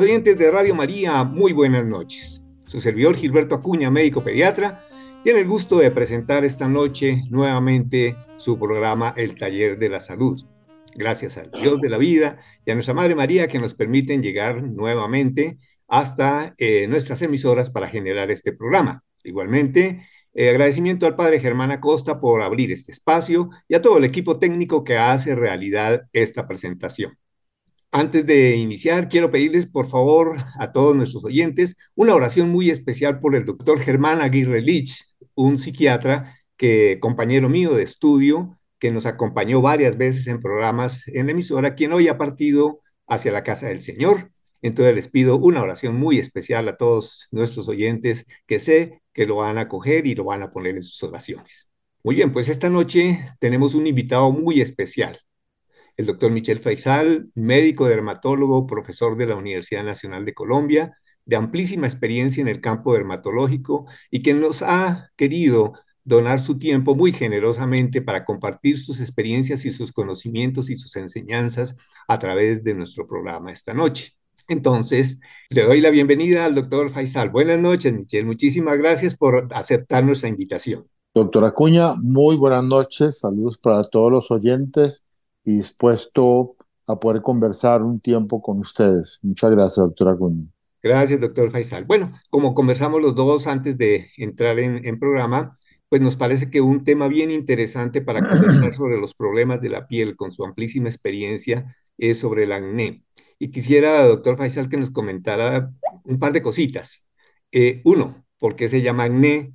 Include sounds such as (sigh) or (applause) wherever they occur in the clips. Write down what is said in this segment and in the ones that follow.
Oyentes de Radio María, muy buenas noches. Su servidor Gilberto Acuña, médico pediatra, tiene el gusto de presentar esta noche nuevamente su programa El Taller de la Salud. Gracias al Dios de la vida y a nuestra Madre María que nos permiten llegar nuevamente hasta eh, nuestras emisoras para generar este programa. Igualmente, eh, agradecimiento al padre Germán Acosta por abrir este espacio y a todo el equipo técnico que hace realidad esta presentación. Antes de iniciar, quiero pedirles por favor a todos nuestros oyentes una oración muy especial por el doctor Germán Aguirre Lich, un psiquiatra que compañero mío de estudio, que nos acompañó varias veces en programas en la emisora, quien hoy ha partido hacia la casa del Señor. Entonces les pido una oración muy especial a todos nuestros oyentes que sé que lo van a coger y lo van a poner en sus oraciones. Muy bien, pues esta noche tenemos un invitado muy especial el doctor Michel Faisal, médico dermatólogo, profesor de la Universidad Nacional de Colombia, de amplísima experiencia en el campo dermatológico y que nos ha querido donar su tiempo muy generosamente para compartir sus experiencias y sus conocimientos y sus enseñanzas a través de nuestro programa esta noche. Entonces, le doy la bienvenida al doctor Faisal. Buenas noches, Michel. Muchísimas gracias por aceptar nuestra invitación. Doctora Acuña, muy buenas noches. Saludos para todos los oyentes y dispuesto a poder conversar un tiempo con ustedes. Muchas gracias, doctora Acuña. Gracias, doctor Faisal. Bueno, como conversamos los dos antes de entrar en, en programa, pues nos parece que un tema bien interesante para conversar (clears throat) sobre los problemas de la piel con su amplísima experiencia es sobre el acné. Y quisiera, doctor Faisal, que nos comentara un par de cositas. Eh, uno, ¿por qué se llama acné?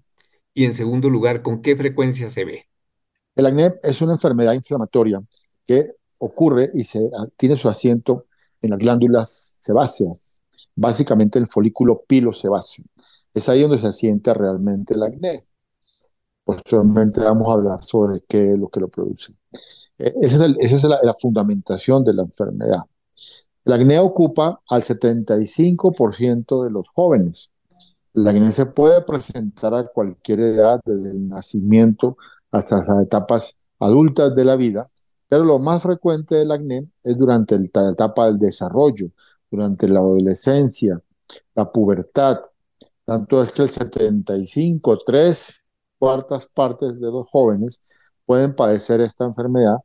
Y en segundo lugar, ¿con qué frecuencia se ve? El acné es una enfermedad inflamatoria que ocurre y se, ah, tiene su asiento en las glándulas sebáceas, básicamente el folículo pilosebáceo. Es ahí donde se asienta realmente el acné. Posteriormente vamos a hablar sobre qué es lo que lo produce. E, esa es, la, la, fundamentación de la enfermedad. El acné ocupa al 75% de los jóvenes. El acné se puede presentar a cualquier edad, desde el nacimiento hasta las etapas adultas de la vida, pero lo más frecuente del acné es durante la etapa del desarrollo, durante la adolescencia, la pubertad. Tanto es que el 75, tres cuartas partes de los jóvenes pueden padecer esta enfermedad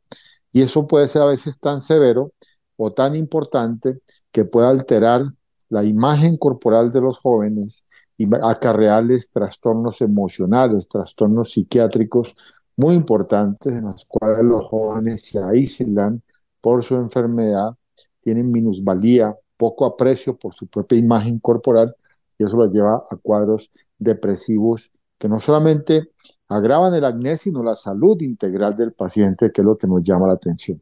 y eso puede ser a veces tan severo o tan importante que puede alterar la imagen corporal de los jóvenes y acarrearles trastornos emocionales, trastornos psiquiátricos muy importantes en las cuales los jóvenes se aíslan por su enfermedad, tienen minusvalía, poco aprecio por su propia imagen corporal y eso los lleva a cuadros depresivos que no solamente agravan el acné, sino la salud integral del paciente, que es lo que nos llama la atención.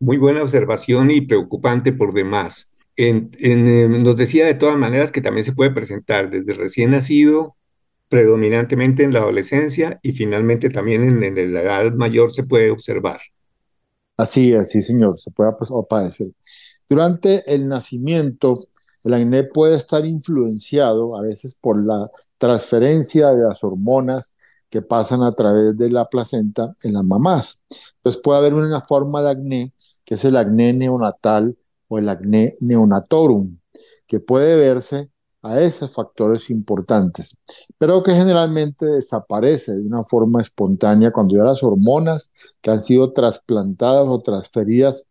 Muy buena observación y preocupante por demás. En, eh, nos decía de todas maneras que también se puede presentar desde recién nacido predominantemente en la adolescencia y finalmente también en, la edad mayor se puede observar. Así es, sí, señor, se puede padecer. Durante el nacimiento, el acné puede estar influenciado a veces por la transferencia de las hormonas que pasan a través de la placenta en las mamás. Entonces puede haber una forma de acné que es el acné neonatal o el acné neonatorum, que puede verse a esos factores importantes, pero que generalmente desaparece de una forma espontánea cuando ya las hormonas que han sido trasplantadas o transferidas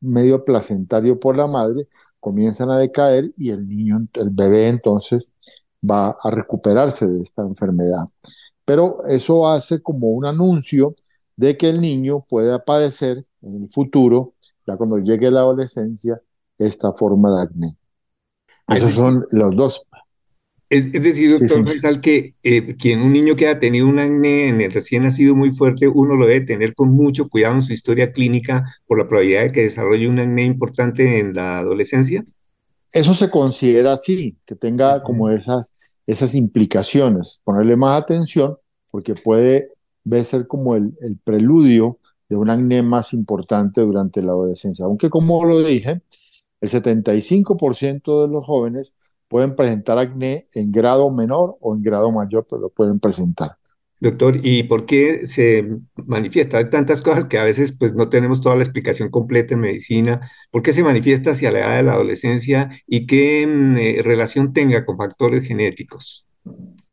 medio placentario por la madre comienzan a decaer y el niño, el bebé entonces va a recuperarse de esta enfermedad. Pero eso hace como un anuncio de que el niño pueda padecer en el futuro, ya cuando llegue la adolescencia, esta forma de acné. Esos son los dos. Es, decir, doctor Faisal, que eh, quien un niño que ha tenido un acné en el recién nacido muy fuerte, uno lo debe tener con mucho cuidado en su historia clínica por la probabilidad de que desarrolle un acné importante en la adolescencia. Eso se considera así, que tenga como esas, esas implicaciones, ponerle más atención, porque puede ser como el, el preludio de un acné más importante durante la adolescencia. Aunque como lo dije, el 75% de los jóvenes pueden presentar acné en grado menor o en grado mayor, pero lo pueden presentar. Doctor, ¿y por qué se manifiesta? Hay tantas cosas que a veces pues no tenemos toda la explicación completa en medicina. ¿Por qué se manifiesta hacia la edad de la adolescencia y qué mm, eh, relación tenga con factores genéticos?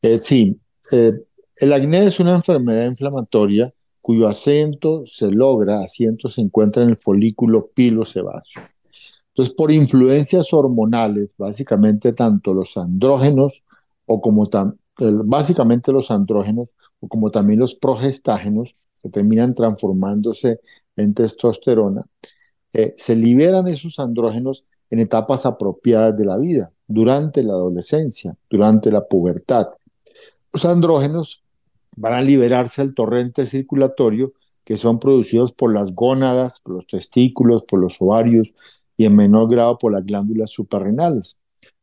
Eh, sí, eh, el acné es una enfermedad inflamatoria cuyo acento se logra, asiento se encuentra en el folículo pilosebáceo. Entonces, por influencias hormonales, básicamente tanto los andrógenos o como básicamente los andrógenos o como también los progestágenos que terminan transformándose en testosterona, eh, se liberan esos andrógenos en etapas apropiadas de la vida, durante la adolescencia, durante la pubertad. Los andrógenos van a liberarse al torrente circulatorio que son producidos por las gónadas, por los testículos, por los ovarios y en menor grado por las glándulas suprarrenales.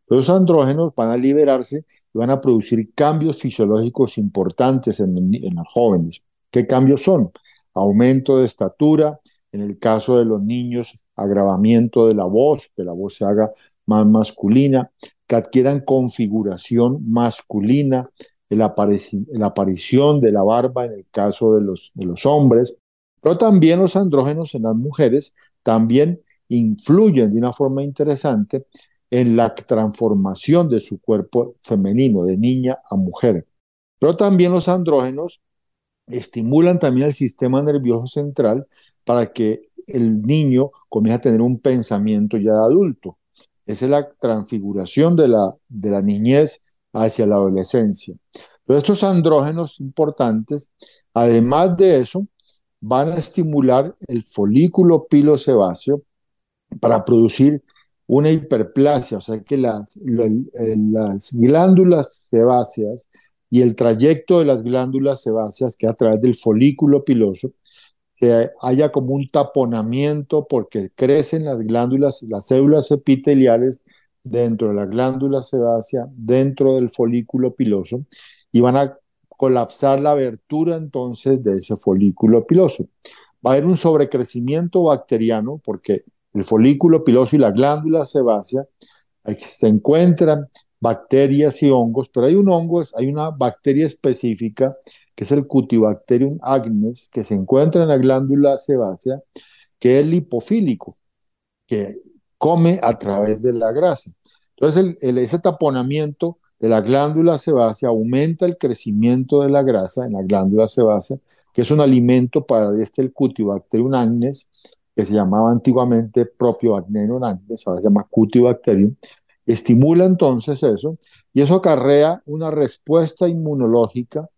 Los andrógenos van a liberarse y van a producir cambios fisiológicos importantes en, en los jóvenes. ¿Qué cambios son? Aumento de estatura, en el caso de los niños, agravamiento de la voz, que la voz se haga más masculina, que adquieran configuración masculina, la, aparición de la barba en el caso de los, de los hombres, pero también los andrógenos en las mujeres también influyen de una forma interesante en la transformación de su cuerpo femenino, de niña a mujer. Pero también los andrógenos estimulan también el sistema nervioso central para que el niño comience a tener un pensamiento ya adulto. Esa es la transfiguración de la, de la niñez hacia la adolescencia. Pero estos andrógenos importantes, además de eso, van a estimular el folículo pilosebáceo para producir una hiperplasia, o sea que las glándulas sebáceas y el trayecto de las glándulas sebáceas que a través del folículo piloso que haya como un taponamiento porque crecen las glándulas, las células epiteliales dentro de la glándula sebácea, dentro del folículo piloso, y van a colapsar la abertura entonces de ese folículo piloso. Va a haber un sobrecrecimiento bacteriano porque el folículo piloso y la glándula sebácea se encuentran bacterias y hongos, pero hay un hongo, hay una bacteria específica que es el Cutibacterium agnes, que se encuentra en la glándula sebácea, que es lipofílico, que come a través de la grasa. Entonces, ese taponamiento de la glándula sebácea aumenta el crecimiento de la grasa en la glándula sebácea, que es un alimento para este el Cutibacterium agnes, que se llamaba antiguamente propio agnes, ahora se llama Cutibacterium, estimula entonces eso y eso acarrea una respuesta inmunológica,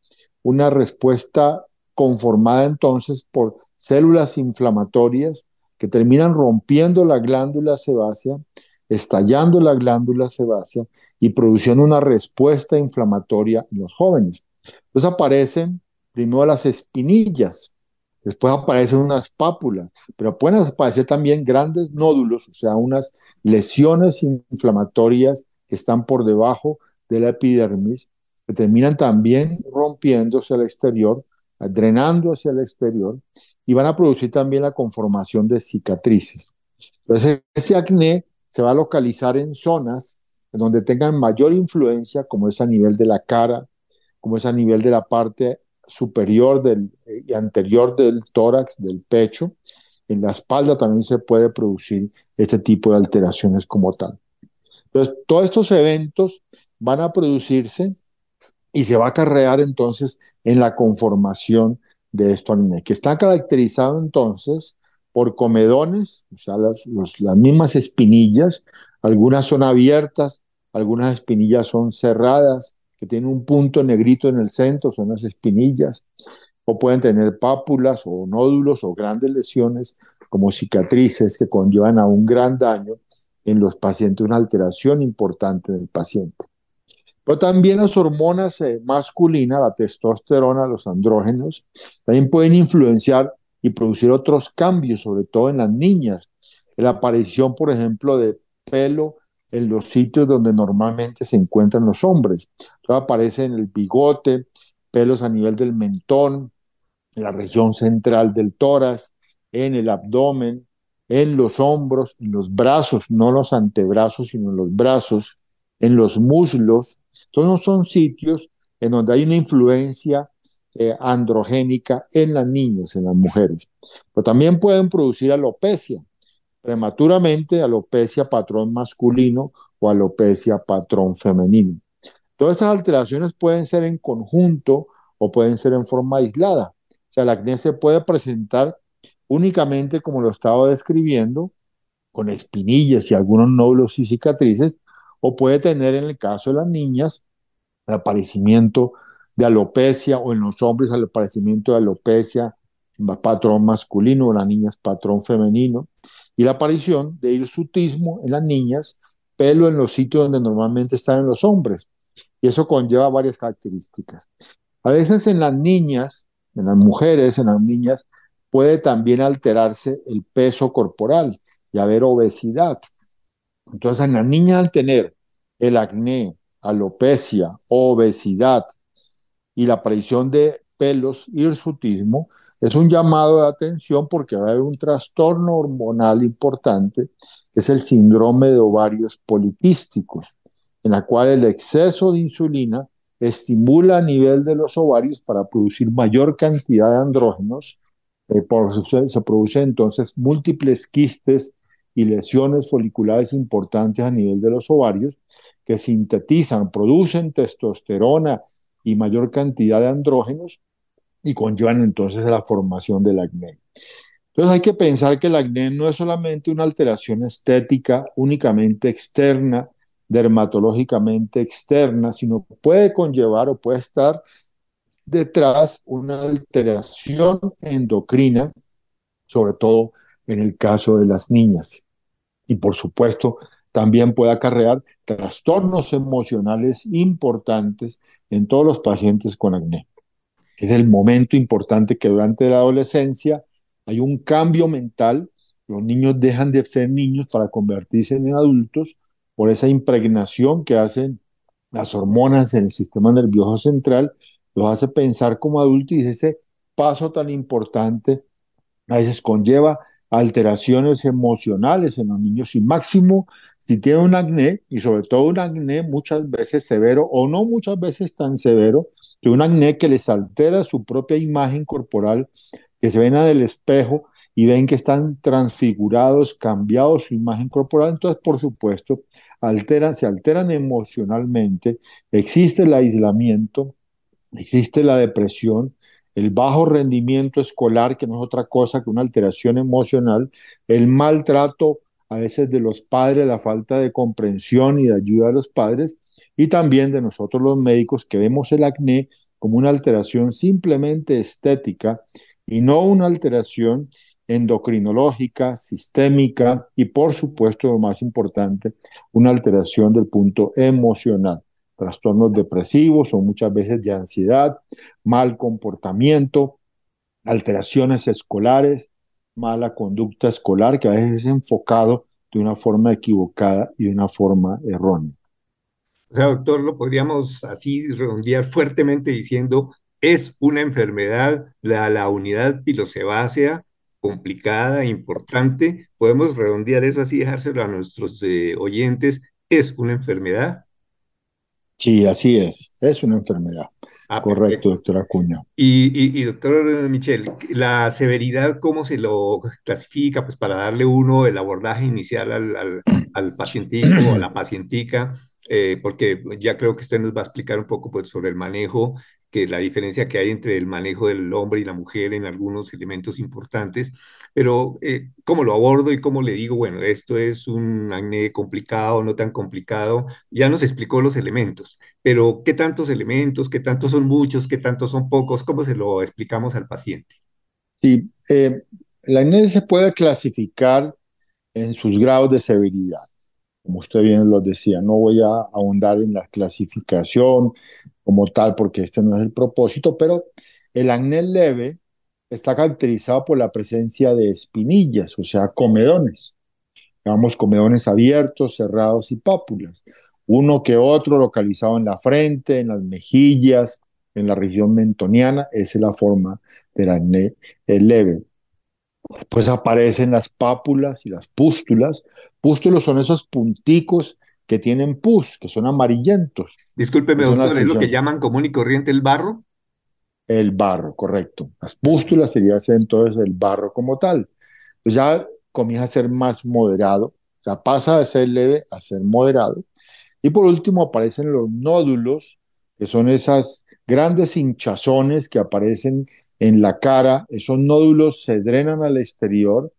una respuesta conformada entonces por células inflamatorias que terminan rompiendo la glándula sebácea, estallando la glándula sebácea y produciendo una respuesta inflamatoria en los jóvenes. Entonces aparecen primero las espinillas, Después aparecen unas pápulas, pero pueden aparecer también grandes nódulos, o sea, unas lesiones inflamatorias que están por debajo de la epidermis, que terminan también rompiéndose al exterior, drenando hacia el exterior, y van a producir también la conformación de cicatrices. Entonces, ese acné se va a localizar en zonas donde tengan mayor influencia, como es a nivel de la cara, como es a nivel de la parte superior del, y anterior del tórax, del pecho. En la espalda también se puede producir este tipo de alteraciones como tal. Entonces, todos estos eventos van a producirse y se va a acarrear entonces en la conformación de esto que está caracterizado entonces por comedones, o sea, las, las mismas espinillas, algunas son abiertas, algunas espinillas son cerradas, tiene un punto negrito en el centro, son las espinillas, o pueden tener pápulas o nódulos o grandes lesiones como cicatrices que conllevan a un gran daño en los pacientes, una alteración importante en el paciente. Pero también las hormonas eh, masculinas, la testosterona, los andrógenos, también pueden influenciar y producir otros cambios, sobre todo en las niñas. La aparición, por ejemplo, de pelo en los sitios donde normalmente se encuentran los hombres. Entonces aparece en el bigote, pelos a nivel del mentón, en la región central del tórax, en el abdomen, en los hombros, en los brazos, no los antebrazos, sino en los brazos, en los muslos. Todos son sitios en donde hay una influencia eh, androgénica en las niñas, en las mujeres. Pero también pueden producir alopecia, prematuramente alopecia patrón masculino o alopecia patrón femenino. Todas estas alteraciones pueden ser en conjunto o pueden ser en forma aislada. O sea, el acné se puede presentar únicamente como lo estaba describiendo, con espinillas y algunos nódulos y cicatrices, o puede tener en el caso de las niñas el aparecimiento de alopecia o en los hombres el aparecimiento de alopecia patrón masculino, en las niñas patrón femenino, y la aparición de hirsutismo en las niñas, pelo en los sitios donde normalmente están en los hombres. Y eso conlleva varias características. A veces en las niñas, en las mujeres, en las niñas, puede también alterarse el peso corporal y haber obesidad. Entonces, en las niñas al tener el acné, alopecia, obesidad y la aparición de pelos, hirsutismo, es un llamado de atención porque va a haber un trastorno hormonal importante, que es el síndrome de ovarios poliquísticos, en la cual el exceso de insulina estimula a nivel de los ovarios para producir mayor cantidad de andrógenos. Eh, por, se producen entonces múltiples quistes y lesiones foliculares importantes a nivel de los ovarios que sintetizan, producen testosterona y mayor cantidad de andrógenos y conllevan entonces la formación del acné. Entonces hay que pensar que el acné no es solamente una alteración estética únicamente externa, dermatológicamente externa, sino puede conllevar o puede estar detrás una alteración endocrina, sobre todo en el caso de las niñas. Y por supuesto, también puede acarrear trastornos emocionales importantes en todos los pacientes con acné. Es el momento importante que durante la adolescencia hay un cambio mental, los niños dejan de ser niños para convertirse en adultos por esa impregnación que hacen las hormonas en el sistema nervioso central, los hace pensar como adultos y ese paso tan importante. A veces conlleva alteraciones emocionales en los niños y máximo si tiene un acné y sobre todo un acné muchas veces severo o no muchas veces tan severo, que un acné que les altera su propia imagen corporal, que se ven en el espejo y ven que están transfigurados, cambiados su imagen corporal, entonces por supuesto alteran, se alteran emocionalmente, existe el aislamiento, existe la depresión, el bajo rendimiento escolar, que no es otra cosa que una alteración emocional, el maltrato a veces de los padres, la falta de comprensión y de ayuda de los padres, y también de nosotros los médicos que vemos el acné como una alteración simplemente estética y no una alteración endocrinológica, sistémica y por supuesto, lo más importante, una alteración del punto emocional. Trastornos depresivos o muchas veces de ansiedad, mal comportamiento, alteraciones escolares, mala conducta escolar que a veces es enfocado de una forma equivocada y de una forma errónea. O sea, doctor, lo podríamos así redondear fuertemente diciendo, es una enfermedad, la, la unidad pilosebácea complicada, importante. Podemos redondear eso así, dejárselo a nuestros eh, oyentes. ¿Es una enfermedad? Sí, así es. Es una enfermedad. Ah, Correcto, doctora Acuña. Y, y, doctor Michel, la severidad, ¿cómo se lo clasifica? Pues para darle uno el abordaje inicial al, al, al pacientico o a la (clears throat) pacientica, eh, porque ya creo que usted nos va a explicar un poco pues, sobre el manejo que la diferencia que hay entre el manejo del hombre y la mujer en algunos elementos importantes, pero eh, cómo lo abordo y cómo le digo, bueno, esto es un acné complicado, no tan complicado, ya nos explicó los elementos, pero ¿qué tantos elementos, qué tantos son muchos, qué tantos son pocos? ¿Cómo se lo explicamos al paciente? Sí, eh, el acné se puede clasificar en sus grados de severidad como usted bien lo decía, no voy a ahondar en la clasificación como tal, porque este no es el propósito, pero el acné leve está caracterizado por la presencia de espinillas, o sea, comedones. Llamamos comedones abiertos, cerrados y pápulas. Uno que otro localizado en la frente, en las mejillas, en la región mentoniana, esa es la forma del acné leve. Después aparecen las pápulas y las pústulas. Pústulos son esos punticos que tienen pus, que son amarillentos. Discúlpeme, doctor, ¿es lo que llaman común y corriente el barro? El barro, correcto. Las pústulas sería entonces el barro como tal. Pues ya comienza a ser más moderado, o sea, pasa de ser leve a ser moderado. Y por último aparecen los nódulos, que son esas grandes hinchazones que aparecen en la cara. Esos nódulos se drenan al exterior.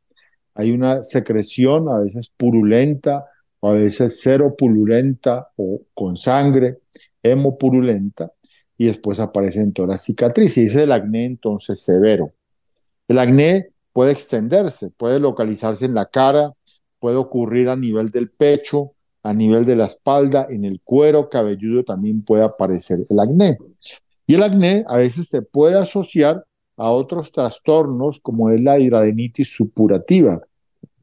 Hay una secreción, a veces purulenta, o a veces cero purulenta o con sangre, hemopurulenta, y después aparecen todas las cicatrices. Ese es el acné entonces severo. El acné puede extenderse, puede localizarse en la cara, puede ocurrir a nivel del pecho, a nivel de la espalda, en el cuero cabelludo también puede aparecer el acné. Y el acné a veces se puede asociar a otros trastornos como es la hidradenitis supurativa,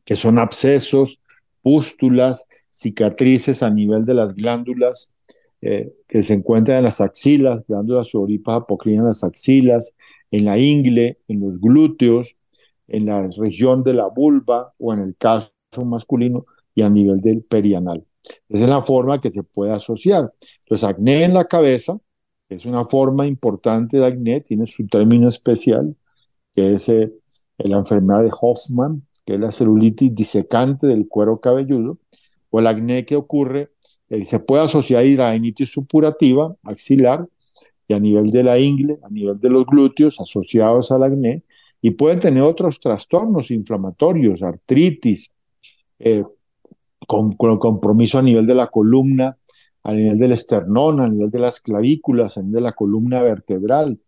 que son abscesos, pústulas, cicatrices a nivel de las glándulas eh, que se encuentran en las axilas, glándulas sudoríparas apocrinas en las axilas, en la ingle, en los glúteos, en la región de la vulva o en el caso masculino y a nivel del perianal. Esa es la forma que se puede asociar. Entonces, acné en la cabeza, es una forma importante de acné, tiene su término especial, que es eh, la enfermedad de Hoffman, que es la celulitis disecante del cuero cabelludo, o el acné que ocurre, eh, se puede asociar a supurativa, axilar, y a nivel de la ingle, a nivel de los glúteos asociados al acné, y pueden tener otros trastornos inflamatorios, artritis, eh, con, compromiso a nivel de la columna, a nivel del esternón, a nivel de las clavículas, a nivel de la columna vertebral.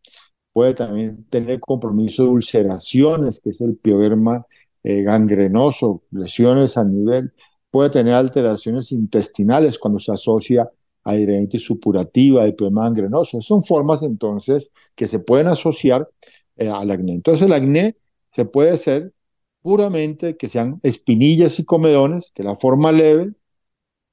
Puede también tener compromiso de ulceraciones, que es el pioderma eh, gangrenoso, lesiones a nivel. Puede tener alteraciones intestinales cuando se asocia a hidradenitis supurativa, pioderma gangrenoso. Son formas entonces que se pueden asociar eh, al acné. Entonces el acné se puede hacer puramente que sean espinillas y comedones, que la forma leve,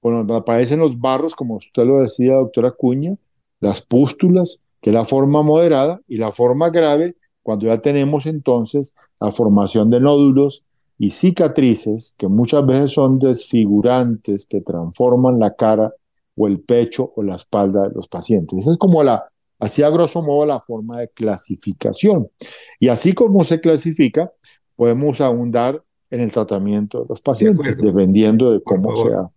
cuando aparecen los barros, como usted lo decía, doctora Cuña, las pústulas, que es la forma moderada, y la forma grave, cuando ya tenemos entonces la formación de nódulos y cicatrices, que muchas veces son desfigurantes, que transforman la cara o el pecho o la espalda de los pacientes. Esa es como la, así a grosso modo, la forma de clasificación. Y así como se clasifica, podemos ahondar en el tratamiento de los pacientes, dependiendo de cómo sea.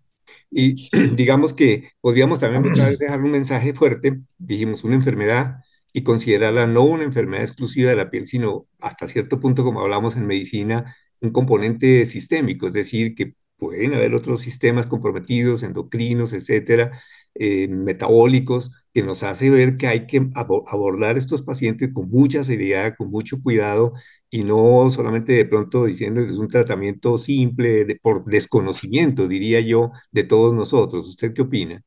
Y (clears throat) digamos que podríamos también dejar un mensaje fuerte, dijimos una enfermedad y considerarla no una enfermedad exclusiva de la piel, sino hasta cierto punto, como hablamos en medicina, un componente sistémico, es decir, que pueden haber otros sistemas comprometidos, endocrinos, etcétera, eh, metabólicos, que nos hace ver que hay que abordar estos pacientes con mucha seriedad, con mucho cuidado y no solamente de pronto diciendo que es un tratamiento simple de, por desconocimiento, diría yo, de todos nosotros. ¿Usted qué opina?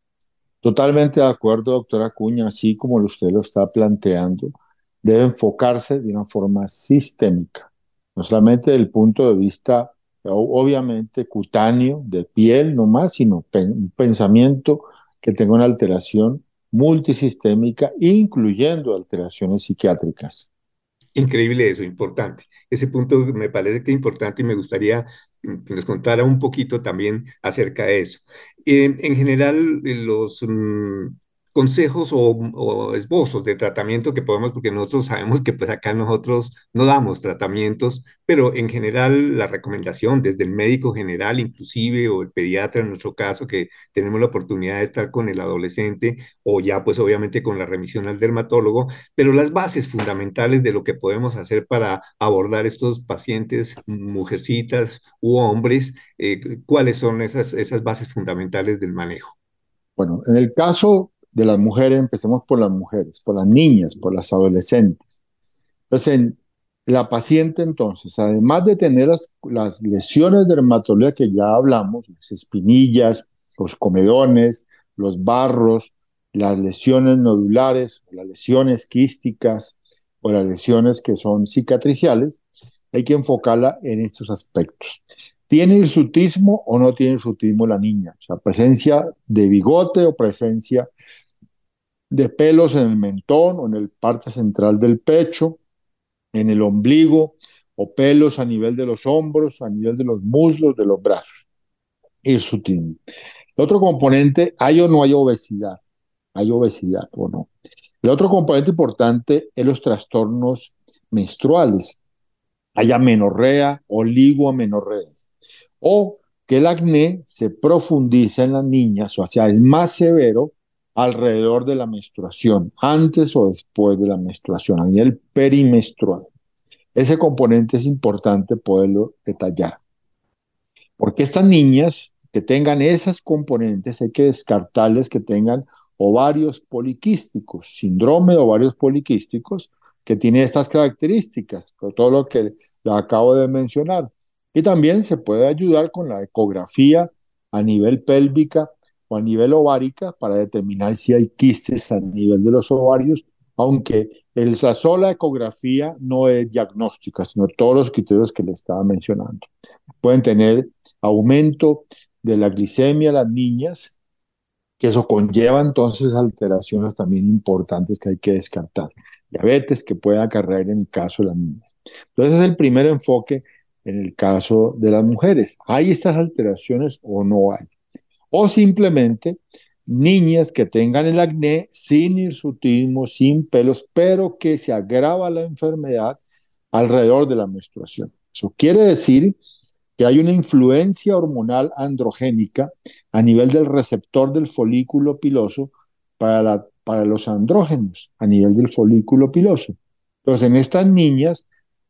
Totalmente de acuerdo, doctora Cuña, así como usted lo está planteando, debe enfocarse de una forma sistémica, no solamente desde el punto de vista, obviamente, cutáneo, de piel nomás, sino un pensamiento que tenga una alteración multisistémica, incluyendo alteraciones psiquiátricas. Increíble eso, importante. Ese punto me parece que es importante y me gustaría que nos contara un poquito también acerca de eso. en general, los, mm, consejos o, esbozos de tratamiento que podemos, porque nosotros sabemos que pues acá nosotros no damos tratamientos, pero en general la recomendación desde el médico general inclusive o el pediatra en nuestro caso que tenemos la oportunidad de estar con el adolescente o ya pues obviamente con la remisión al dermatólogo, pero las bases fundamentales de lo que podemos hacer para abordar estos pacientes, mujercitas u hombres, eh, ¿cuáles son esas, esas bases fundamentales del manejo? Bueno, en el caso de las mujeres, empecemos por las mujeres, por las niñas, por las adolescentes. Entonces, la paciente entonces, además de tener las, lesiones dermatológicas que ya hablamos, las espinillas, los comedones, los barros, las lesiones nodulares, las lesiones quísticas o las lesiones que son cicatriciales, hay que enfocarla en estos aspectos. ¿Tiene hirsutismo o no tiene hirsutismo la niña? O sea, presencia de bigote o presencia de pelos en el mentón o en el parte central del pecho, en el ombligo o pelos a nivel de los hombros, a nivel de los muslos, de los brazos. Hirsutismo. El otro componente, ¿hay o no hay obesidad? ¿Hay obesidad o no? El otro componente importante es los trastornos menstruales, haya menorrea, oligoamenorrea, o que el acné se profundiza en las niñas, o sea, es más severo alrededor de la menstruación, antes o después de la menstruación, a nivel perimenstrual. Ese componente es importante poderlo detallar. Porque estas niñas que tengan esas componentes, hay que descartarles que tengan ovarios poliquísticos, síndrome de ovarios poliquísticos, que tiene estas características, todo lo que acabo de mencionar. Y también se puede ayudar con la ecografía a nivel pélvica o a nivel ovárica para determinar si hay quistes a nivel de los ovarios, aunque la sola ecografía no es diagnóstica, sino todos los criterios que le estaba mencionando. Pueden tener aumento de la glicemia las niñas, que eso conlleva entonces alteraciones también importantes que hay que descartar. Diabetes que puede acarrear en el caso de las niñas. Entonces es el primer enfoque en el caso de las mujeres. ¿Hay estas alteraciones o no hay? O simplemente niñas que tengan el acné sin hirsutismo, sin pelos, pero que se agrava la enfermedad alrededor de la menstruación. Eso quiere decir que hay una influencia hormonal androgénica a nivel del receptor del folículo piloso para, para los andrógenos, a nivel del folículo piloso. Entonces, en estas niñas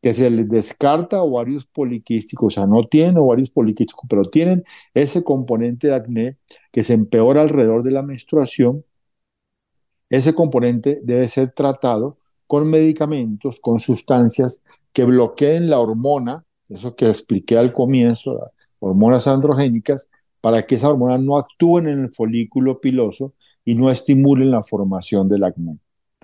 que se les descarta ovarios poliquísticos, o sea, no tienen ovarios poliquísticos, pero tienen ese componente de acné que se empeora alrededor de la menstruación, ese componente debe ser tratado con medicamentos, con sustancias que bloqueen la hormona, eso que expliqué al comienzo, hormonas androgénicas, para que esas hormonas no actúen en el folículo piloso y no estimulen la formación del acné.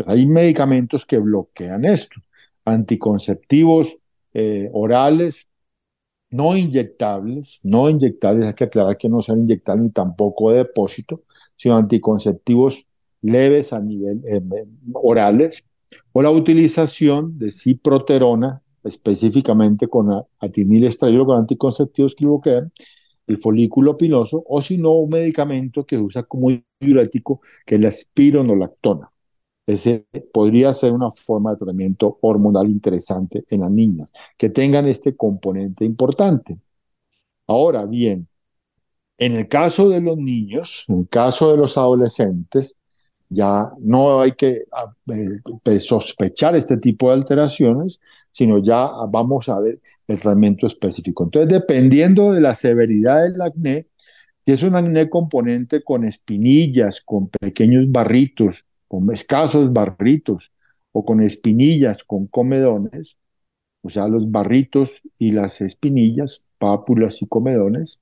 hay medicamentos que bloquean esto anticonceptivos eh, orales, no inyectables, no inyectables, hay que aclarar que no son inyectables ni tampoco de depósito, sino anticonceptivos leves a nivel eh, orales, o la utilización de ciproterona, específicamente con atinil estradiol con anticonceptivos que el folículo piloso, o si no, un medicamento que se usa como diurético, que es la espironolactona. Ese podría ser una forma de tratamiento hormonal interesante en las niñas, que tengan este componente importante. Ahora bien, en el caso de los niños, en el caso de los adolescentes, ya no hay que ah, eh, sospechar este tipo de alteraciones, sino ya vamos a ver el tratamiento específico. Entonces, dependiendo de la severidad del acné, si es un acné componente con espinillas, con pequeños barritos, con escasos barritos o con espinillas, con comedones, o sea, los barritos y las espinillas, pápulas y comedones,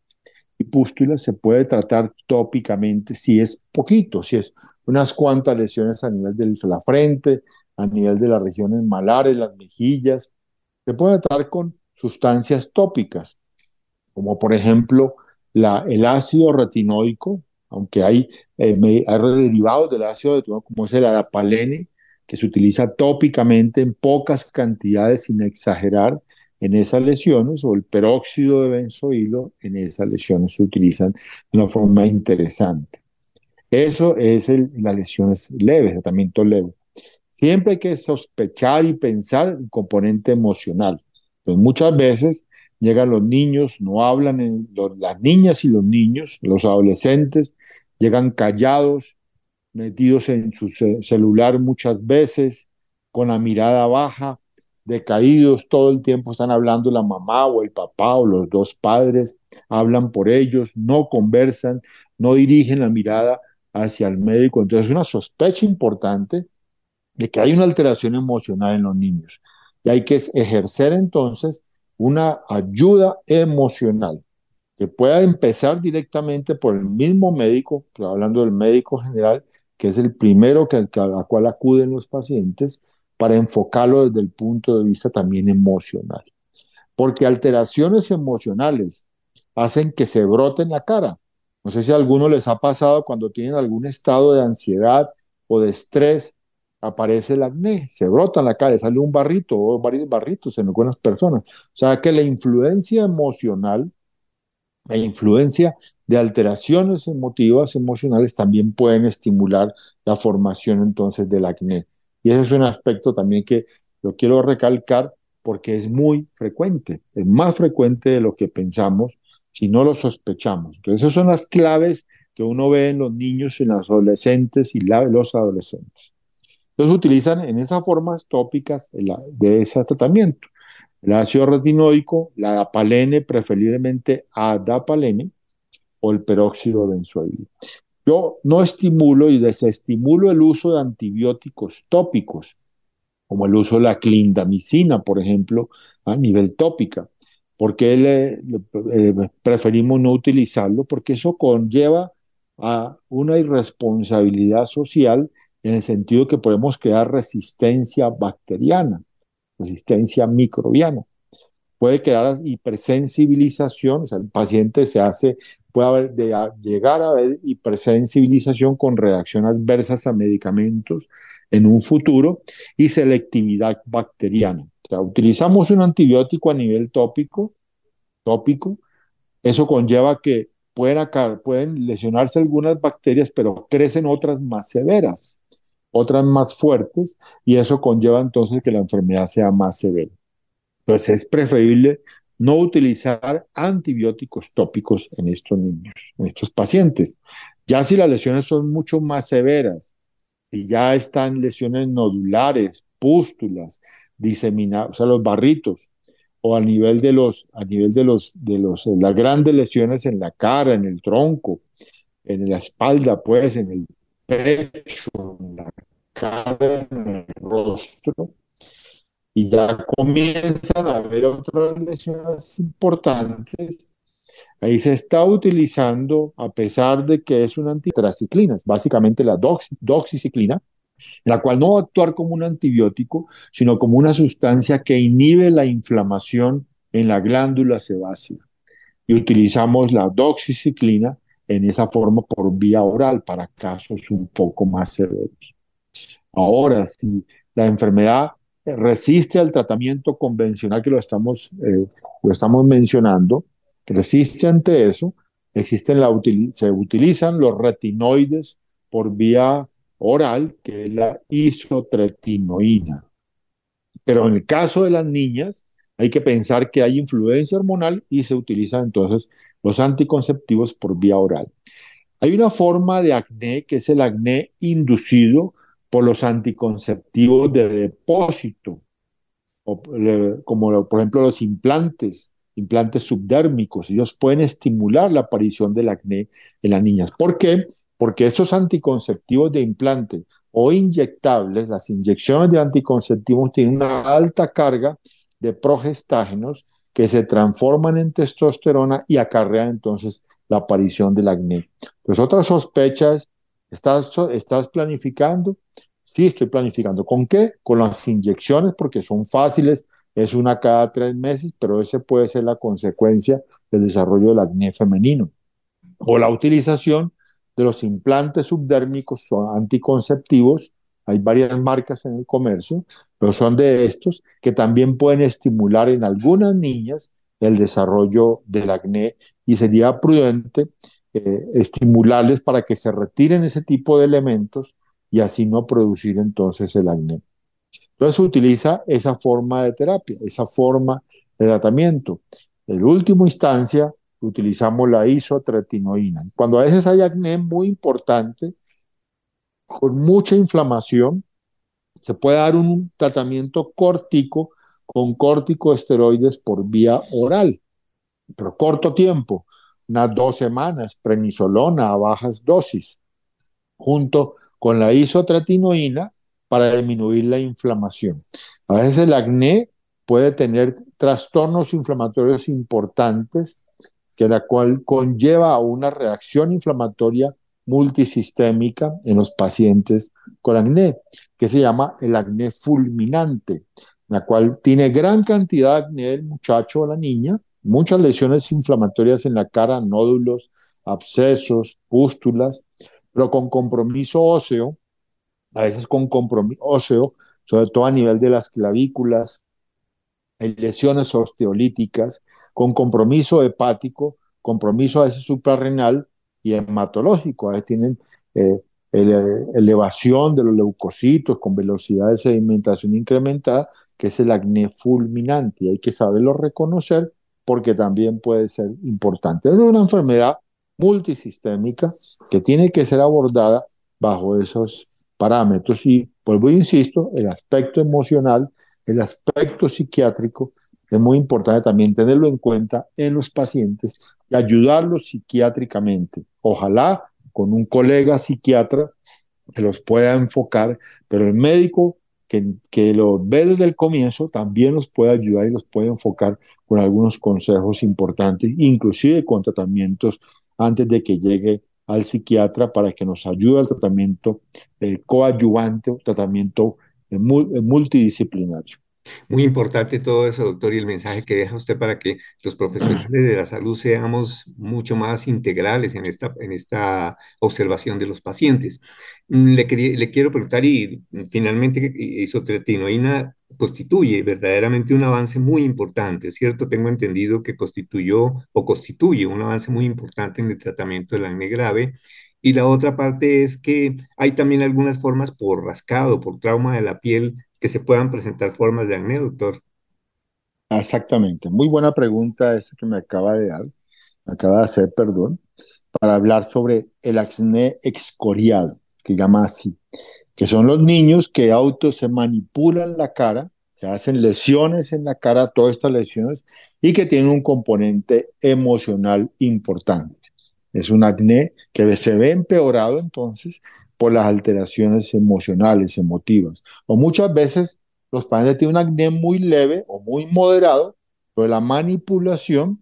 y pústulas se puede tratar tópicamente si es poquito, si es unas cuantas lesiones a nivel de la frente, a nivel de las regiones malares, las mejillas. Se puede tratar con sustancias tópicas, como por ejemplo el ácido retinoico, aunque hay, eh, derivados del ácido como es el adapalene, que se utiliza tópicamente en pocas cantidades sin exagerar en esas lesiones, o el peróxido de benzoilo en esas lesiones se utilizan de una forma interesante. Eso es las lesiones leves, el tratamiento leve. Siempre hay que sospechar y pensar el componente emocional. Pues muchas veces llegan los niños, no hablan, las niñas y los niños, los adolescentes, llegan callados, metidos en su celular muchas veces, con la mirada baja, decaídos, todo el tiempo están hablando la mamá o el papá o los dos padres, hablan por ellos, no conversan, no dirigen la mirada hacia el médico. Entonces es una sospecha importante de que hay una alteración emocional en los niños. Y hay que ejercer entonces una ayuda emocional que pueda empezar directamente por el mismo médico, hablando del médico general, que es el primero que, a la cual acuden los pacientes, para enfocarlo desde el punto de vista también emocional. Porque alteraciones emocionales hacen que se brote en la cara. No sé si a alguno les ha pasado cuando tienen algún estado de ansiedad o de estrés, aparece el acné, se brota en la cara, sale un barrito o varios barritos en algunas personas. O sea que la influencia emocional, la influencia de alteraciones emotivas, emocionales, también pueden estimular la formación entonces del acné. Y ese es un aspecto también que lo quiero recalcar porque es muy frecuente, es más frecuente de lo que pensamos si no lo sospechamos. Entonces, esas son las claves que uno ve en los niños, en los adolescentes y los adolescentes. Entonces, utilizan en esas formas tópicas de ese tratamiento. El ácido retinoico, la adapalene, preferiblemente adapalene, o el peróxido de benzoilo. Yo no estimulo y desestimulo el uso de antibióticos tópicos, como el uso de la clindamicina, por ejemplo, a nivel tópica. ¿Por qué le, eh, preferimos no utilizarlo? Porque eso conlleva a una irresponsabilidad social en el sentido que podemos crear resistencia bacteriana, resistencia microbiana. Puede quedar hipersensibilización, o sea, el paciente se hace puede haber, de, llegar a haber hipersensibilización con reacción adversas a medicamentos en un futuro y selectividad bacteriana. O sea, utilizamos un antibiótico a nivel tópico, tópico, eso conlleva que pueden, pueden lesionarse algunas bacterias, pero crecen otras más severas, otras más fuertes, y eso conlleva entonces que la enfermedad sea más severa. Entonces es preferible no utilizar antibióticos tópicos en estos niños, en estos pacientes. Ya si las lesiones son mucho más severas y ya están lesiones nodulares, pústulas, diseminadas, o sea, los barritos, o a nivel de los, a nivel de los, de los, las grandes lesiones en la cara, en el tronco, en la espalda, pues, en el pecho, en la cara, en el rostro, y ya comienzan a haber otras lesiones importantes, ahí se está utilizando, a pesar de que es una antitraciclina, básicamente la doxiciclina, la cual no va a actuar como un antibiótico, sino como una sustancia que inhibe la inflamación en la glándula sebácea. Y utilizamos la doxiciclina en esa forma por vía oral para casos un poco más severos. Ahora, si la enfermedad resiste al tratamiento convencional que lo estamos, eh, estamos mencionando, resiste ante eso, existen la, se utilizan los retinoides por vía oral, que es la isotretinoína. Pero en el caso de las niñas, hay que pensar que hay influencia hormonal y se utilizan entonces los anticonceptivos por vía oral. Hay una forma de acné que es el acné inducido por los anticonceptivos de depósito, como por ejemplo los implantes, implantes subdérmicos. Ellos pueden estimular la aparición del acné en las niñas. ¿Por qué? Porque estos anticonceptivos de implante o inyectables, las inyecciones de anticonceptivos tienen una alta carga de progestágenos que se transforman en testosterona y acarrean entonces la aparición del acné. Pues otra sospecha es ¿Estás, ¿Estás planificando? Sí, estoy planificando. ¿Con qué? Con las inyecciones, porque son fáciles, es una cada tres meses, pero ese puede ser la consecuencia del desarrollo del acné femenino. O la utilización de los implantes subdérmicos son anticonceptivos, hay varias marcas en el comercio, pero son de estos que también pueden estimular en algunas niñas el desarrollo del acné y sería prudente eh, estimularles para que se retiren ese tipo de elementos y así no producir entonces el acné. Entonces se utiliza esa forma de terapia, esa forma de tratamiento. En última instancia, utilizamos la isotretinoína. Cuando a veces hay acné muy importante, con mucha inflamación, se puede dar un tratamiento córtico con corticosteroides por vía oral, pero corto tiempo, unas dos semanas, prenisolona a bajas dosis, junto con la isotretinoína para disminuir la inflamación. A veces el acné puede tener trastornos inflamatorios importantes, que la cual conlleva a una reacción inflamatoria multisistémica en los pacientes con acné, que se llama el acné fulminante, la cual tiene gran cantidad de acné del muchacho o la niña, muchas lesiones inflamatorias en la cara, nódulos, abscesos, pústulas, pero con compromiso óseo, a veces con compromiso óseo, sobre todo a nivel de las clavículas, lesiones osteolíticas, con compromiso hepático, compromiso a ese suprarrenal y hematológico. A veces tienen eh, elevación de los leucocitos con velocidad de sedimentación incrementada, que es el acné fulminante. Y hay que saberlo reconocer porque también puede ser importante. Es una enfermedad multisistémica que tiene que ser abordada bajo esos parámetros. Y vuelvo e insisto, el aspecto emocional, el aspecto psiquiátrico, es muy importante también tenerlo en cuenta en los pacientes y ayudarlos psiquiátricamente. Ojalá con un colega psiquiatra que los pueda enfocar, pero el médico que, que los ve desde el comienzo también los puede ayudar y los puede enfocar con algunos consejos importantes, inclusive con tratamientos antes de que llegue al psiquiatra para que nos ayude al tratamiento eh, coadyuvante tratamiento eh, multidisciplinario. Muy importante todo eso, doctor, y el mensaje que deja usted para que los profesionales de la salud seamos mucho más integrales en esta, en esta observación de los pacientes. Mm, le, le quiero preguntar, y finalmente isotretinoína constituye verdaderamente un avance muy importante, ¿cierto? Tengo entendido que constituyó o constituye un avance muy importante en el tratamiento del acné grave. Y la otra parte es que hay también algunas formas por rascado, por trauma de la piel que se puedan presentar formas de acné, doctor. Exactamente. Muy buena pregunta esta que me acaba de dar, me acaba de hacer, perdón, para hablar sobre el acné excoriado, que llama así, que son los niños que auto se manipulan la cara, se hacen lesiones en la cara, todas estas lesiones, y que tienen un componente emocional importante. Es un acné que se ve empeorado entonces por las alteraciones emocionales, emotivas. O muchas veces los pacientes tienen un acné muy leve o muy moderado, pero la manipulación,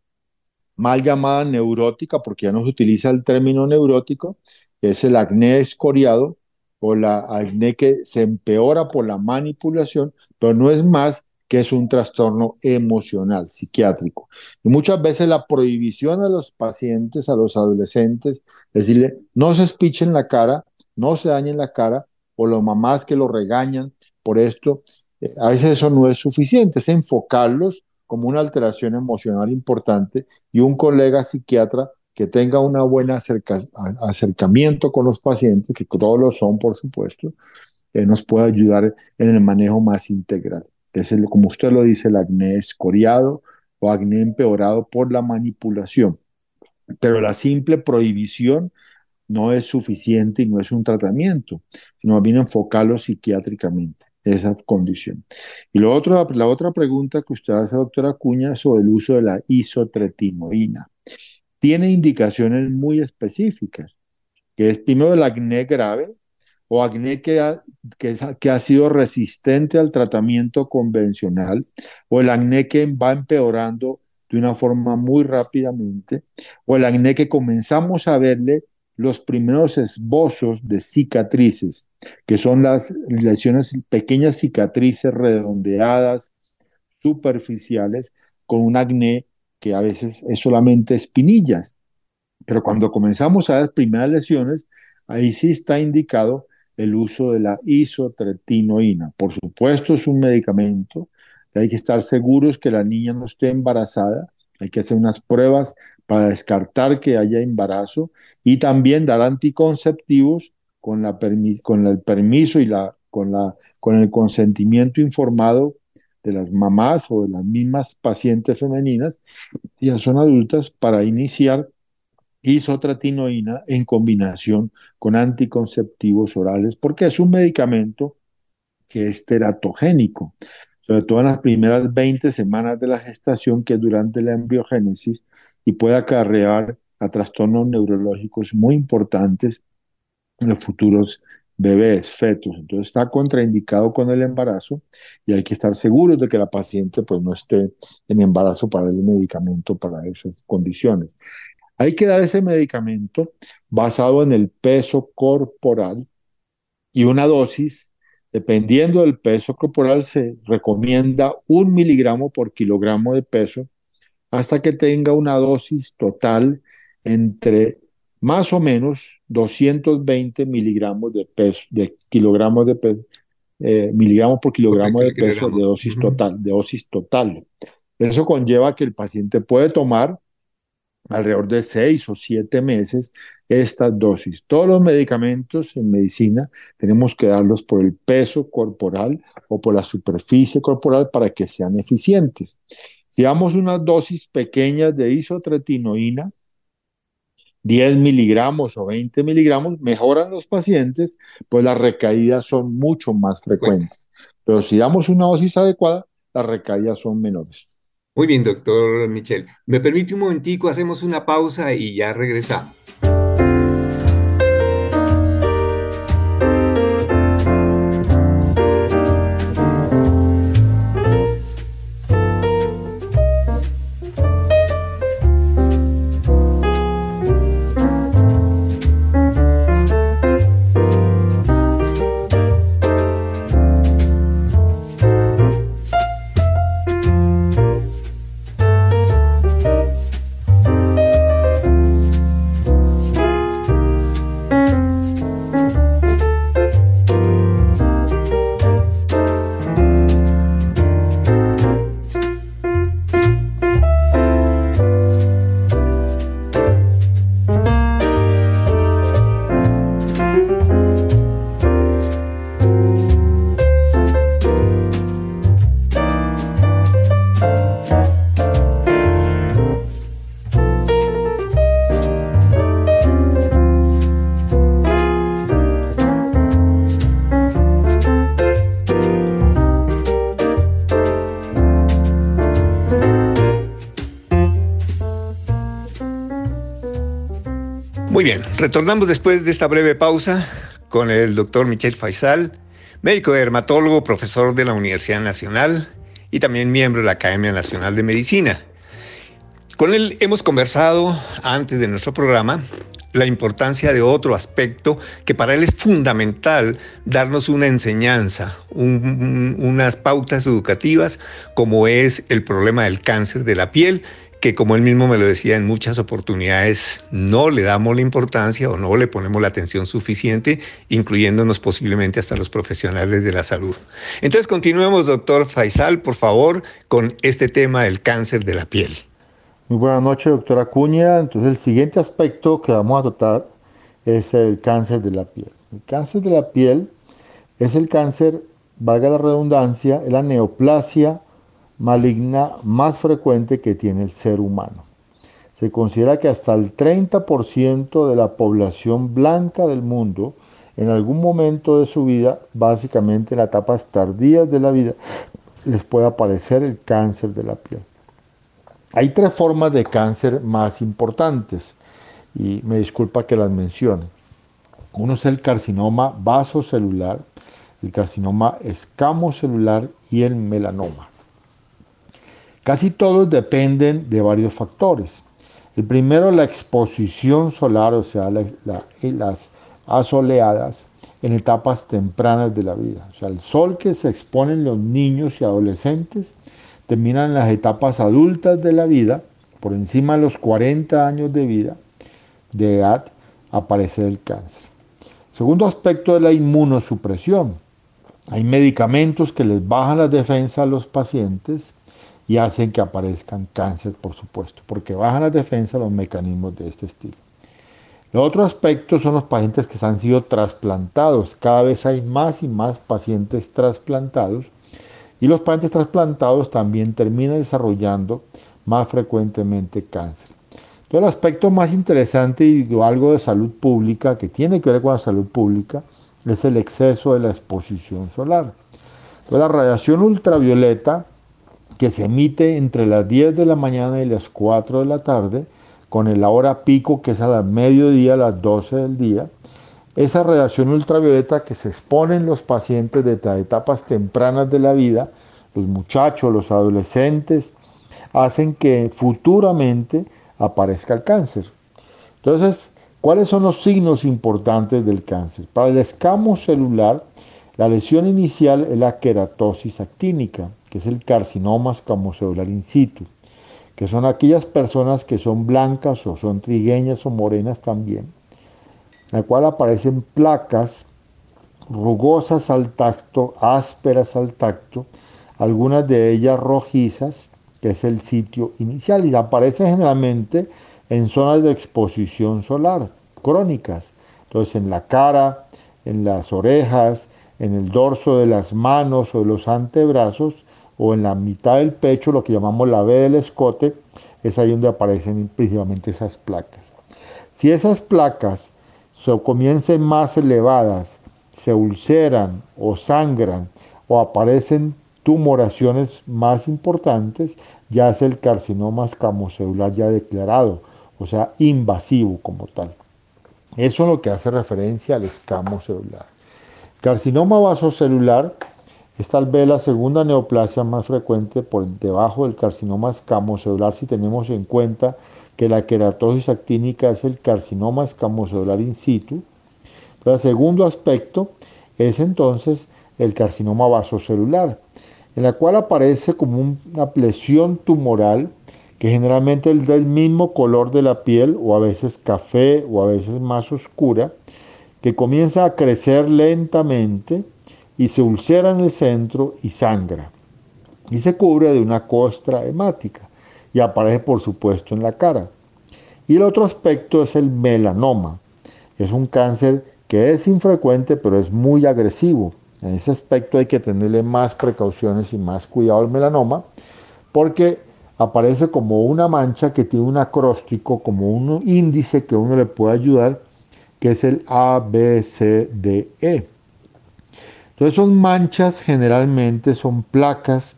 mal llamada neurótica, porque ya no se utiliza el término neurótico, es el acné escoriado o la acné que se empeora por la manipulación, pero no es más que es un trastorno emocional, psiquiátrico. Y muchas veces la prohibición a los pacientes, a los adolescentes, decirle, no se espichen la cara, no se dañen la cara, o los mamás que lo regañan por esto, eh, a veces eso no es suficiente, es enfocarlos como una alteración emocional importante y un colega psiquiatra que tenga un buen acercamiento con los pacientes, que todos lo son, por supuesto, que nos pueda ayudar en el manejo más integral. Es el, como usted lo dice, el acné escoriado o acné empeorado por la manipulación. Pero la simple prohibición no es suficiente y no es un tratamiento, sino bien enfocarlo psiquiátricamente, esa condición. Y lo otro, la otra pregunta que usted hace, doctora Cuña, sobre el uso de la isotretinoína. Tiene indicaciones muy específicas, que es primero el acné grave o acné que ha, que, que ha sido resistente al tratamiento convencional, o el acné que va empeorando de una forma muy rápidamente, o el acné que comenzamos a verle los primeros esbozos de cicatrices, que son las lesiones, pequeñas cicatrices redondeadas, superficiales, con un acné que a veces es solamente espinillas. Pero cuando comenzamos a ver primeras lesiones, ahí sí está indicado el uso de la isotretinoína. Por supuesto, es un medicamento. Hay que estar seguros que la niña no esté embarazada. Hay que hacer unas pruebas para descartar que haya embarazo y también dar anticonceptivos con, el permiso y con, con el consentimiento informado de las mamás o de las mismas pacientes femeninas, ya son adultas, para iniciar isotretinoína en combinación con anticonceptivos orales, porque es un medicamento que es teratogénico, sobre todo en las primeras 20 semanas de la gestación, que es durante la embriogénesis, y puede acarrear a trastornos neurológicos muy importantes en los futuros bebés, fetos. Entonces está contraindicado con el embarazo y hay que estar seguros de que la paciente pues no esté en embarazo para el medicamento para esas condiciones. Hay que dar ese medicamento basado en el peso corporal y una dosis, dependiendo del peso corporal, se recomienda un miligramo por kilogramo de peso hasta que tenga una dosis total entre más o menos 220 miligramos de peso, de kilogramos de peso, eh, miligramos por kilogramo de peso de dosis total, de dosis total. Eso conlleva que el paciente puede tomar alrededor de seis o siete meses estas dosis. Todos los medicamentos en medicina tenemos que darlos por el peso corporal o por la superficie corporal para que sean eficientes. Si damos unas dosis pequeñas de isotretinoína, 10 miligramos o 20 miligramos, mejoran los pacientes, pues las recaídas son mucho más frecuentes. Pero si damos una dosis adecuada, las recaídas son menores. Muy bien, doctor Michel. ¿Me permite un momentico? Hacemos una pausa y ya regresamos. Retornamos después de esta breve pausa con el doctor Michel Faisal, médico dermatólogo, profesor de la Universidad Nacional y también miembro de la Academia Nacional de Medicina. Con él hemos conversado antes de nuestro programa la importancia de otro aspecto que para él es fundamental darnos una enseñanza, unas pautas educativas, como es el problema del cáncer de la piel, que como él mismo me lo decía en muchas oportunidades, no le damos la importancia o no le ponemos la atención suficiente, incluyéndonos posiblemente hasta los profesionales de la salud. Entonces continuemos, doctor Faisal, por favor, con este tema del cáncer de la piel. Muy buenas noches, doctora Acuña. Entonces el siguiente aspecto que vamos a tratar es el cáncer de la piel. El cáncer de la piel es el cáncer, valga la redundancia, es la neoplasia maligna más frecuente que tiene el ser humano. Se considera que hasta el 30% de la población blanca del mundo en algún momento de su vida, básicamente en etapas tardías de la vida, les puede aparecer el cáncer de la piel. Hay tres formas de cáncer más importantes y me disculpa que las mencione. Uno es el carcinoma vasocelular, el carcinoma escamocelular y el melanoma. Casi todos dependen de varios factores. El primero, la exposición solar, o sea, las asoleadas en etapas tempranas de la vida. O sea, el sol que se exponen los niños y adolescentes termina en las etapas adultas de la vida, por encima de los 40 años de vida, de edad, aparece el cáncer. Segundo aspecto de la inmunosupresión. Hay medicamentos que les bajan la defensa a los pacientes y hacen que aparezcan cáncer, por supuesto, porque bajan las defensas los mecanismos de este estilo. El otro aspecto son los pacientes que han sido trasplantados. Cada vez hay más y más pacientes trasplantados y los pacientes trasplantados también terminan desarrollando más frecuentemente cáncer. Entonces, el aspecto más interesante y algo de salud pública que tiene que ver con la salud pública es el exceso de la exposición solar. Entonces, la radiación ultravioleta que se emite entre las 10 de la mañana y las 4 de la tarde, con el hora pico que es a la mediodía, a las 12 del día. Esa radiación ultravioleta que se exponen los pacientes de etapas tempranas de la vida, los muchachos, los adolescentes, hacen que futuramente aparezca el cáncer. Entonces, ¿cuáles son los signos importantes del cáncer? Para el escamo celular, la lesión inicial es la queratosis actínica que es el carcinoma escamocelular in situ, que son aquellas personas que son blancas o son trigueñas o morenas también, en la cual aparecen placas rugosas al tacto, ásperas al tacto, algunas de ellas rojizas, que es el sitio inicial, y aparece generalmente en zonas de exposición solar crónicas. Entonces en la cara, en las orejas, en el dorso de las manos o de los antebrazos o en la mitad del pecho, lo que llamamos la B del escote, es ahí donde aparecen principalmente esas placas. Si esas placas se comiencen más elevadas, se ulceran o sangran o aparecen tumoraciones más importantes, ya es el carcinoma escamocelular ya declarado, o sea, invasivo como tal. Eso es lo que hace referencia al escamo celular. Carcinoma vasocelular es tal vez la segunda neoplasia más frecuente por debajo del carcinoma escamocelular si tenemos en cuenta que la queratosis actínica es el carcinoma escamocelular in situ. el segundo aspecto es entonces el carcinoma vasocelular, en la cual aparece como una lesión tumoral que generalmente es del mismo color de la piel o a veces café o a veces más oscura, que comienza a crecer lentamente y se ulcera en el centro y sangra. Y se cubre de una costra hemática y aparece por supuesto en la cara. Y el otro aspecto es el melanoma. Es un cáncer que es infrecuente pero es muy agresivo. En ese aspecto hay que tenerle más precauciones y más cuidado al melanoma porque aparece como una mancha que tiene un acróstico, como un índice que uno le puede ayudar, que es el A, B, C, D, E. Entonces son manchas generalmente, son placas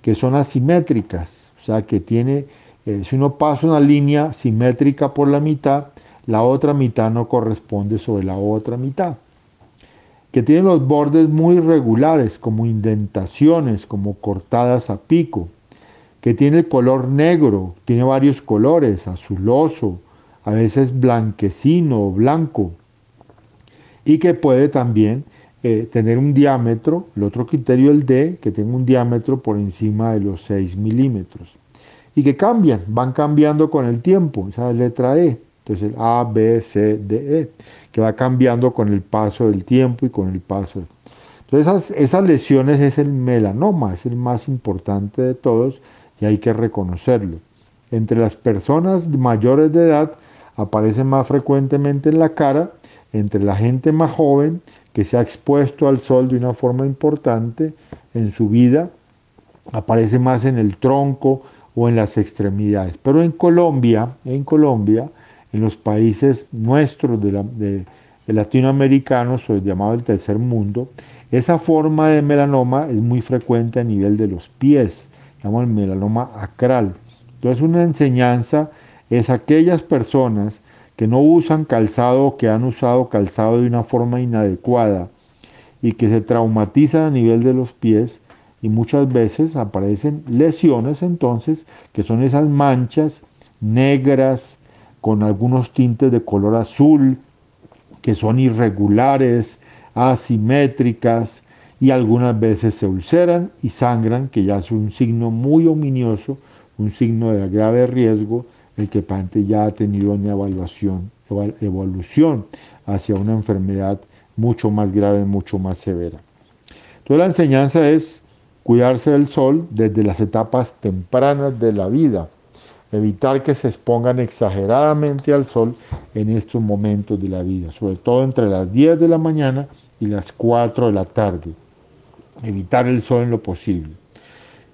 que son asimétricas, o sea que tiene, eh, si uno pasa una línea simétrica por la mitad, la otra mitad no corresponde sobre la otra mitad. Que tiene los bordes muy regulares, como indentaciones, como cortadas a pico que tiene el color negro, tiene varios colores, azuloso, a veces blanquecino o blanco, y que puede también eh, tener un diámetro, el otro criterio el D, que tenga un diámetro por encima de los 6 milímetros, y que cambian, van cambiando con el tiempo, esa letra E, entonces el A, B, C, D, E, que va cambiando con el paso del tiempo y con el paso. Entonces esas, esas lesiones es el melanoma, es el más importante de todos, y hay que reconocerlo. Entre las personas mayores de edad aparece más frecuentemente en la cara, entre la gente más joven que se ha expuesto al sol de una forma importante en su vida, aparece más en el tronco o en las extremidades. Pero en Colombia, en Colombia, en los países nuestros de, de, de latinoamericanos, o llamado el tercer mundo, esa forma de melanoma es muy frecuente a nivel de los pies llamamos el melanoma acral. Entonces una enseñanza es aquellas personas que no usan calzado que han usado calzado de una forma inadecuada y que se traumatizan a nivel de los pies y muchas veces aparecen lesiones entonces que son esas manchas negras con algunos tintes de color azul que son irregulares, asimétricas, y algunas veces se ulceran y sangran, que ya es un signo muy ominioso, un signo de grave riesgo, el que el paciente ya ha tenido una evaluación, evolución hacia una enfermedad mucho más grave, mucho más severa. Entonces la enseñanza es cuidarse del sol desde las etapas tempranas de la vida, evitar que se expongan exageradamente al sol en estos momentos de la vida, sobre todo entre las 10 de la mañana y las 4 de la tarde evitar el sol en lo posible.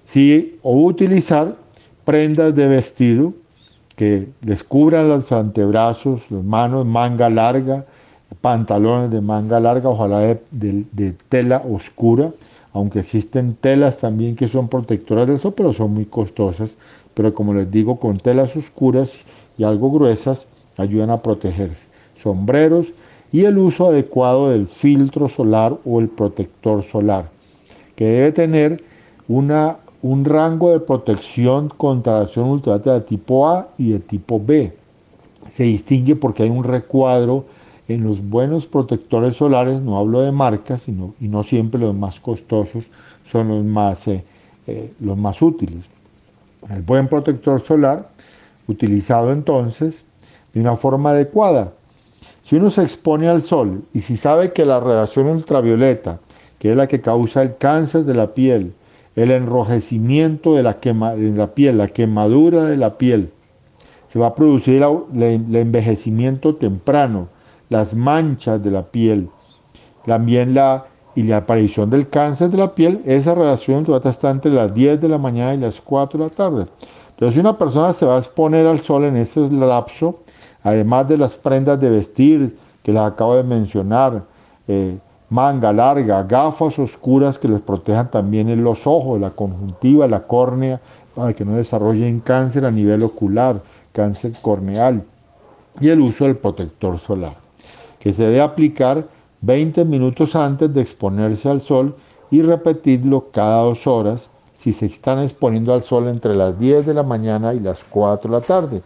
Sí, o utilizar prendas de vestido que les cubran los antebrazos, las manos, manga larga, pantalones de manga larga, ojalá de, tela oscura, aunque existen telas también que son protectoras del sol, pero son muy costosas. Pero como les digo, con telas oscuras y algo gruesas ayudan a protegerse. Sombreros y el uso adecuado del filtro solar o el protector solar que debe tener una, un rango de protección contra la acción ultravioleta de tipo A y de tipo B. Se distingue porque hay un recuadro en los buenos protectores solares, no hablo de marcas, sino, y no siempre los más costosos son los más, eh, eh, los más útiles. El buen protector solar, utilizado entonces de una forma adecuada. Si uno se expone al sol y si sabe que la radiación ultravioleta que es la que causa el cáncer de la piel, el enrojecimiento de la, quema, la piel, la quemadura de la piel. se va a producir el envejecimiento temprano, las manchas de la piel, también la, y la aparición del cáncer de la piel, esa relación está entre las 10 de la mañana y las 4 de la tarde. Entonces, si una persona se va a exponer al sol en ese lapso, además de las prendas de vestir que les acabo de mencionar, eh, manga larga, gafas oscuras que les protejan también en los ojos, la conjuntiva, la córnea, para que no desarrollen cáncer a nivel ocular, cáncer corneal, y el uso del protector solar, que se debe aplicar 20 minutos antes de exponerse al sol y repetirlo cada dos horas si se están exponiendo al sol entre las 10 de la mañana y las 4 de la tarde.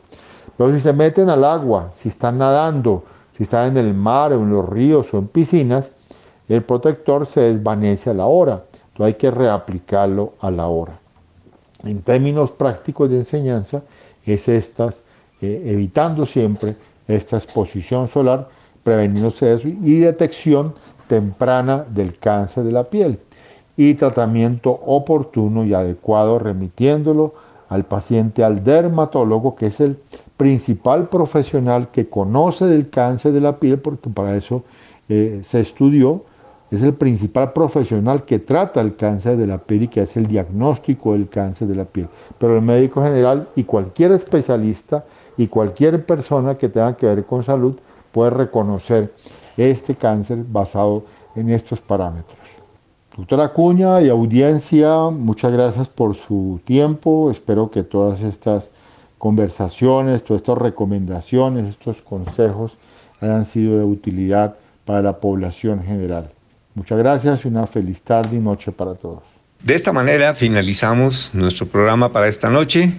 Pero si se meten al agua, si están nadando, si están en el mar o en los ríos o en piscinas, el protector se desvanece a la hora. Entonces hay que reaplicarlo a la hora. En términos prácticos de enseñanza, es estas, eh, evitando siempre esta exposición solar, preveniéndose eso y detección temprana del cáncer de la piel y tratamiento oportuno y adecuado remitiéndolo al paciente al dermatólogo, que es el principal profesional que conoce del cáncer de la piel, porque para eso eh, se estudió, es el principal profesional que trata el cáncer de la piel y que hace el diagnóstico del cáncer de la piel. Pero el médico general y cualquier especialista y cualquier persona que tenga que ver con salud puede reconocer este cáncer basado en estos parámetros. Doctora Cuña y audiencia, muchas gracias por su tiempo. Espero que todas estas conversaciones, todas estas recomendaciones, estos consejos hayan sido de utilidad para la población general. Muchas gracias y una feliz tarde y noche para todos. De esta manera finalizamos nuestro programa para esta noche.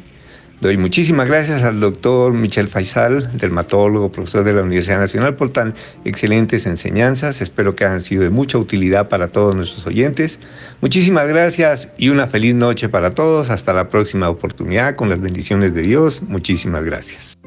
Doy muchísimas gracias al doctor Michel Faisal, dermatólogo, profesor de la Universidad Nacional, por tan excelentes enseñanzas. Espero que hayan sido de mucha utilidad para todos nuestros oyentes. Muchísimas gracias y una feliz noche para todos. Hasta la próxima oportunidad con las bendiciones de Dios. Muchísimas gracias.